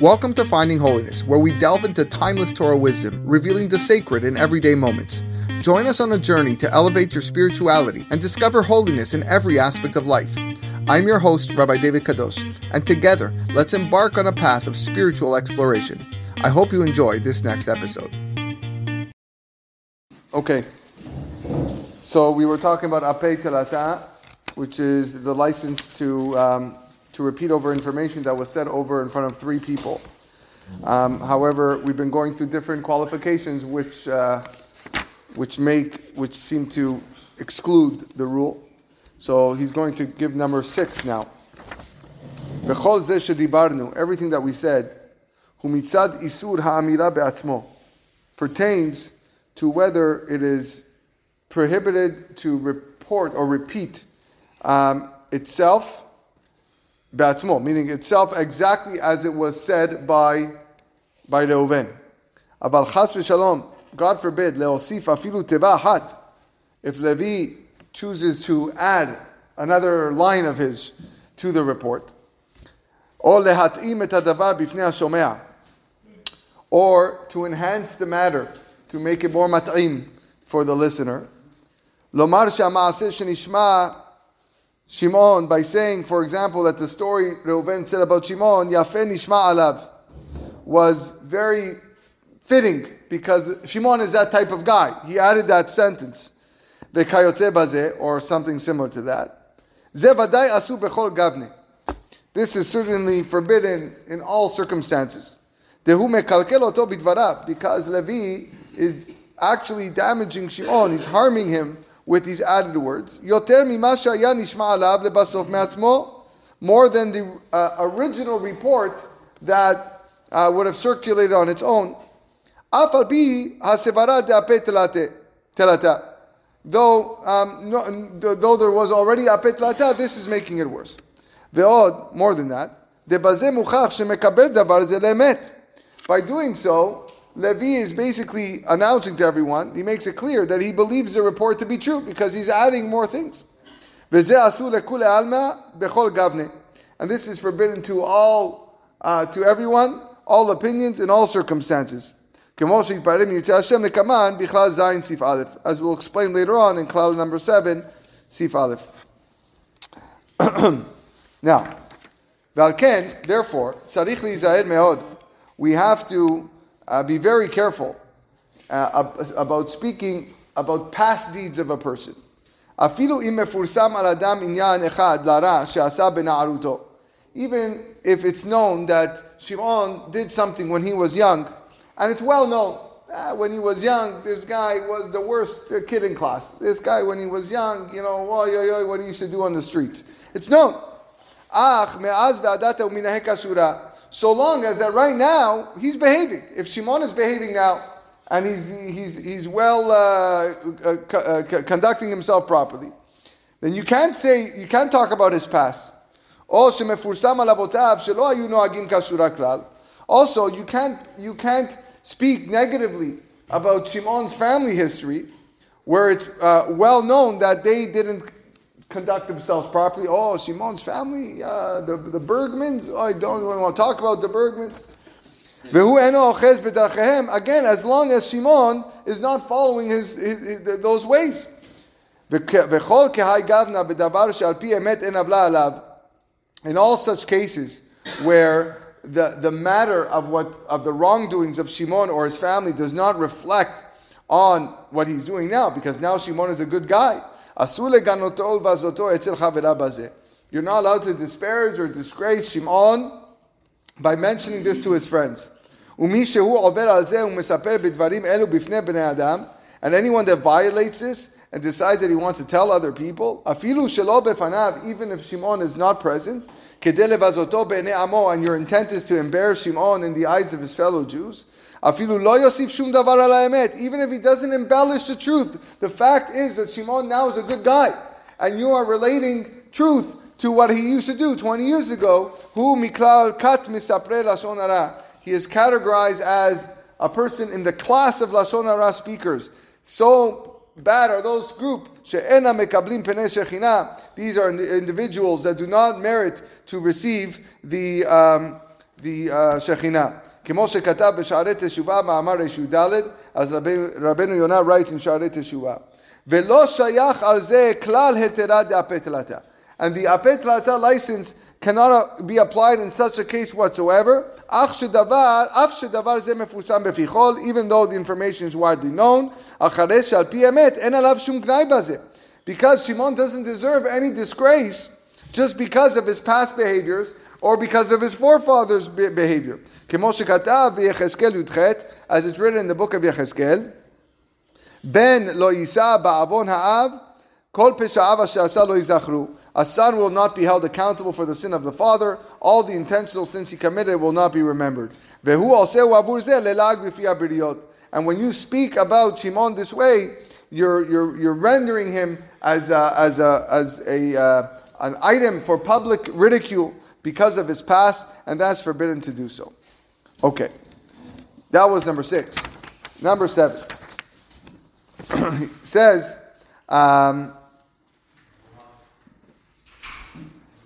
Welcome to Finding Holiness, where we delve into timeless Torah wisdom, revealing the sacred in everyday moments. Join us on a journey to elevate your spirituality and discover holiness in every aspect of life. I'm your host, Rabbi David Kadosh, and together, let's embark on a path of spiritual exploration. I hope you enjoy this next episode. Okay, so we were talking about Apei Telata, which is the license to um, to repeat over information that was said over in front of three people. Um, however, we've been going through different qualifications, which uh, which make which seem to exclude the rule. So he's going to give number six now. Everything that we said, humitzad isur ha'amira be'atzmo, pertains to whether it is prohibited to report or repeat um, itself, be'atzmo, meaning itself exactly as it was said by by Reuven. Aval chas v'shalom, God forbid, leosif afilu teva hat, if Levi chooses to add another line of his to the report. Or lehat'im et hadavar bifnei. Or to enhance the matter, to make it more mat'im for the listener. Lomar she'ama'aseh shenishma Shimon by saying, for example, that the story Reuven said about Shimon, Yafe nishma alav, was very fitting because Shimon is that type of guy. He added that sentence or something similar to that. This is certainly forbidden in all circumstances. Because Levi is actually damaging Shimon, he's harming him with these added words. More than the uh, original report that uh, would have circulated on its own. Though, um, no, though there was already apet lata, this is making it worse. Ve'od, more than that, by doing so, Levi is basically announcing to everyone, he makes it clear that he believes the report to be true because he's adding more things. And this is forbidden to all, uh, to everyone, all opinions in all circumstances. As we'll explain later on in Klal number 7, Sif Aleph. now, therefore. We have to uh, be very careful uh, about speaking about past deeds of a person. Even if it's known that Shimon did something when he was young, and it's well known. Uh, when he was young, this guy was the worst kid in class. This guy, when he was young, you know, oy, oy, oy, what he used to do on the streets. It's known. So long as that right now, he's behaving. If Shimon is behaving now, and he's, he's, he's well uh, uh, uh conducting himself properly, then you can't say, you can't talk about his past. Also, you can't, you can't speak negatively about Shimon's family history, where it's uh, well known that they didn't conduct themselves properly. Oh, Shimon's family, uh, the, the Bergmans, oh, I don't want to talk about the Bergmans. Again, as long as Shimon is not following his, his, his those ways. In all such cases where the, the matter of what of the wrongdoings of Shimon or his family does not reflect on what he's doing now, because now Shimon is a good guy. You're not allowed to disparage or disgrace Shimon by mentioning this to his friends. And anyone that violates this and decides that he wants to tell other people, even if Shimon is not present, and your intent is to embarrass Shimon in the eyes of his fellow Jews, even if he doesn't embellish the truth, the fact is that Shimon now is a good guy, and you are relating truth to what he used to do 20 years ago. He is categorized as a person in the class of lashon hara speakers. So bad are those group. These are individuals that do not merit to receive the, um, the uh, Shekhinah. כמו שכתב בשערי תשובה, מאמר רש"ד, אז רבנו יונה writes in שערי תשובה. ולא שייך על זה כלל היתרה דאפתלתה. And the apetlata license cannot be applied in such a case whatsoever. אך שדבר, אף שדבר זה מפורסם בפיכול, even though the information is widely known, אחרי שעל פי אמת אין עליו שום גנאי בזה. Because Shimon doesn't deserve any disgrace just because of his past behaviors or because of his forefathers' behavior. As it's written in the book of Yechezkel, Ben lo yisa ba'avon ha'av, kol pesha'av asher lo yizakhru. A son will not be held accountable for the sin of the father. All the intentional sins he committed will not be remembered. And when you speak about Shimon this way, you're, you're, you're rendering him as, a, as, a, as a, uh, an item for public ridicule because of his past, and that's forbidden to do so. Okay. That was number six. Number seven. says, um,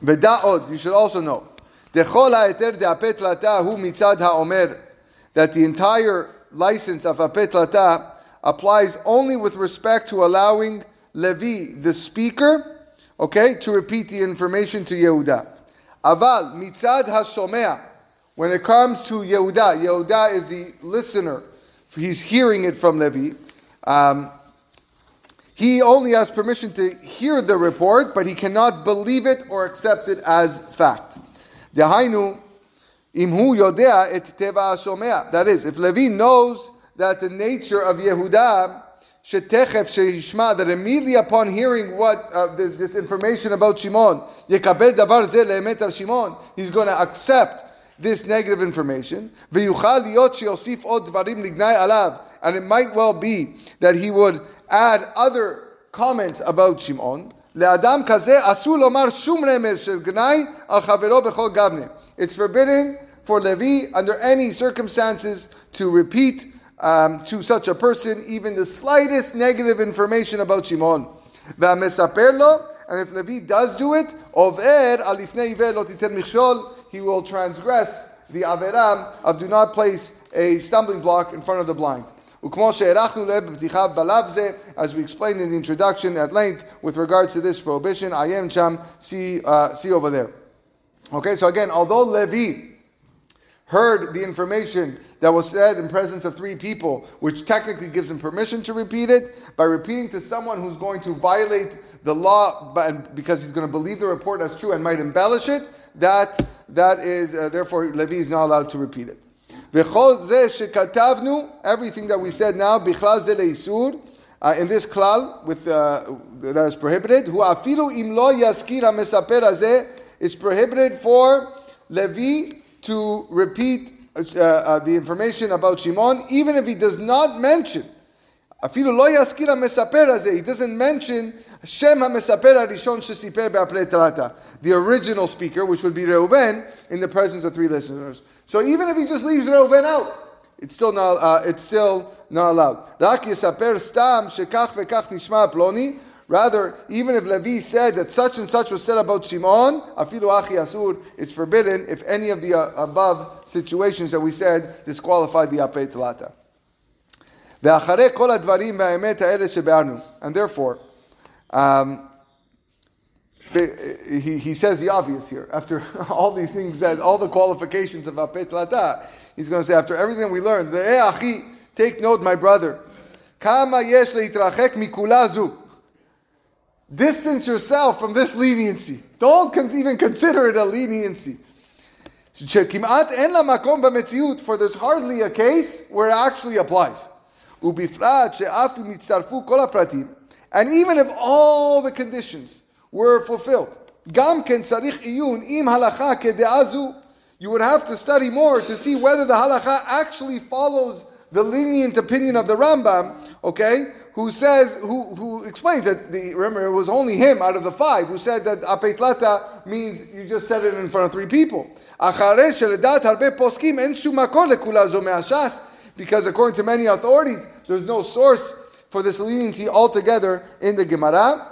you should also know, that the entire license of apetlata applies only with respect to allowing Levi, the speaker, okay, to repeat the information to Yehuda. Aval, mitzad hashomea, when it comes to Yehuda, Yehuda is the listener, he's hearing it from Levi. Um, he only has permission to hear the report, but he cannot believe it or accept it as fact. Dehainu imhu yodea et teva That is, if Levi knows that the nature of Yehuda, that immediately upon hearing what uh, this information about Shimon, he's going to accept this negative information. And it might well be that he would add other comments about Shimon. לאדם כזה אסור לומר שום רמז של גנאי על חברו בכל גבנה. It's forbidden for Levi under any circumstances to repeat um, to such a person even the slightest negative information about Shimon. And if Levi does do it, he will transgress the Averam of do not place a stumbling block in front of the blind. As we explained in the introduction at length with regards to this prohibition, ayin sham, see, uh, see over there. Okay, so again, although Levi heard the information that was said in presence of three people, which technically gives him permission to repeat it, by repeating to someone who's going to violate the law because he's going to believe the report as true and might embellish it, that, that is, uh, therefore, Levi is not allowed to repeat it. Everything that we said now, uh, in this klal with uh, that is prohibited. Who afilu im lo yaskir hamesaper is prohibited for Levi to repeat uh, uh, the information about Shimon, even if he does not mention. He doesn't mention the original speaker, which would be Reuven, in the presence of three listeners. So even if he just leaves Reuven out, it's still not, uh, it's still not allowed. Rather, even if Levi said that such and such was said about Shimon, afilu achi asur, it's forbidden if any of the uh, above situations that we said disqualified the apei telata. And therefore, um, he, he says the obvious here. After all these things that, all the qualifications of Apet Lata, he's going to say, after everything we learned, take note, my brother. Kama mikulazu. Distance yourself from this leniency. Don't even consider it a leniency. For there's hardly a case where it actually applies. And even if all the conditions were fulfilled, you would have to study more to see whether the halacha actually follows the lenient opinion of the Rambam, okay, who says, who, who explains that the, remember, it was only him out of the five who said that apeitlata means you just said it in front of three people. Because according to many authorities, there's no source for this leniency altogether in the Gemara.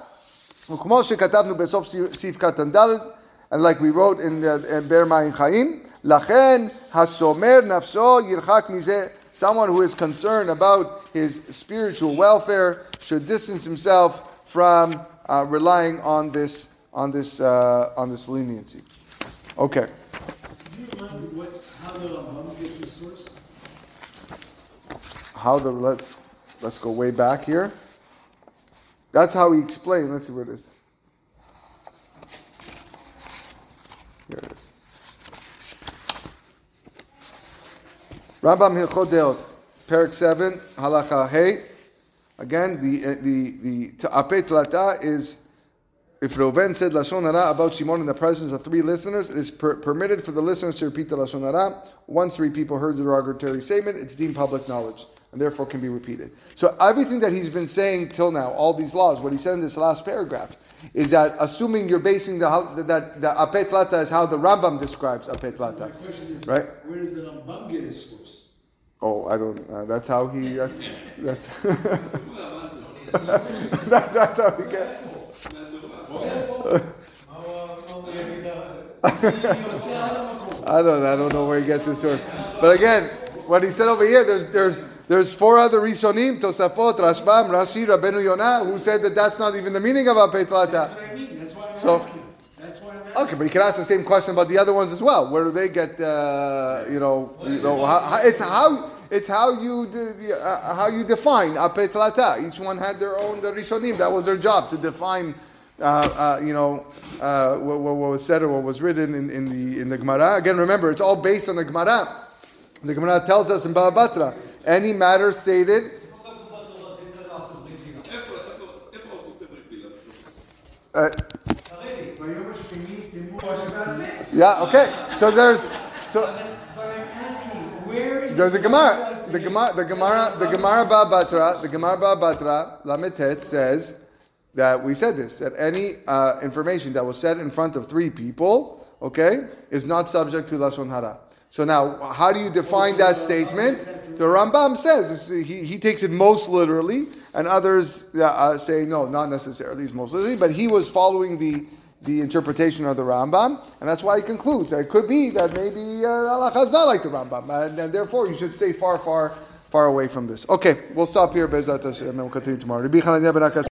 And like we wrote in, the, in Be'er Mayim Chaim, hasomer nafsho yirchak mizeh. Someone who is concerned about his spiritual welfare should distance himself from uh, relying on this on this uh, on this leniency. Okay. What, how the? How the let's let's go way back here. That's how he explained. Let's see where it is. Here it is. Rambam Hilchot Deot, Perak seven, Halacha Hey. Again, the uh, the the Ta'apet Lata is if Reuven said lashon hara about Shimon in the presence of three listeners, it is per- permitted for the listeners to repeat the lashon hara. Once three people heard the derogatory statement, it's deemed public knowledge and therefore can be repeated. So everything that he's been saying till now, all these laws, what he said in this last paragraph, is that assuming you're basing the that the apet lata is how the Rambam describes apet My question is, right? where does the Rambam get his source? Oh, I don't. Uh, that's how he. That's that's. that, that's how he gets. I don't. I don't know where he gets his source. But again, what he said over here, there's there's there's four other Rishonim, Tosafot, Rashbam, Rashi, Rabbeinu Yonah, who said that that's not even the meaning of apet That's lata. what I mean, that's why I'm So- asking. That's why I'm asking. Okay, but you can ask the same question about the other ones as well. Where do they get? Uh, you know, you know, how, it's how it's how you uh, how you define apet lata. Each one had their own the rishonim. That was their job to define. Uh, uh, you know uh, what, what, was said or what was written in, in the in the Gemara. Again, remember it's all based on the Gemara. The Gemara tells us in Baba Batra any matter stated. Yeah. Okay. So there's so. But I'm asking, where There's a Gemara. The Gemara, the Gemara, the Gemara Batra, the Gemara Batra, Lametet says that we said this that any uh, information that was said in front of three people, okay, is not subject to lashon hara. So now, how do you define that statement? The Rambam says he, he takes it most literally, and others uh, uh, say no, not necessarily. Most literally, but he was following the the interpretation of the Rambam, and that's why he concludes that it could be that maybe uh, Allah is not like the Rambam, and, and therefore you should stay far, far, far away from this. Okay, we'll stop here, B'ezrat Hashem, and we'll continue tomorrow.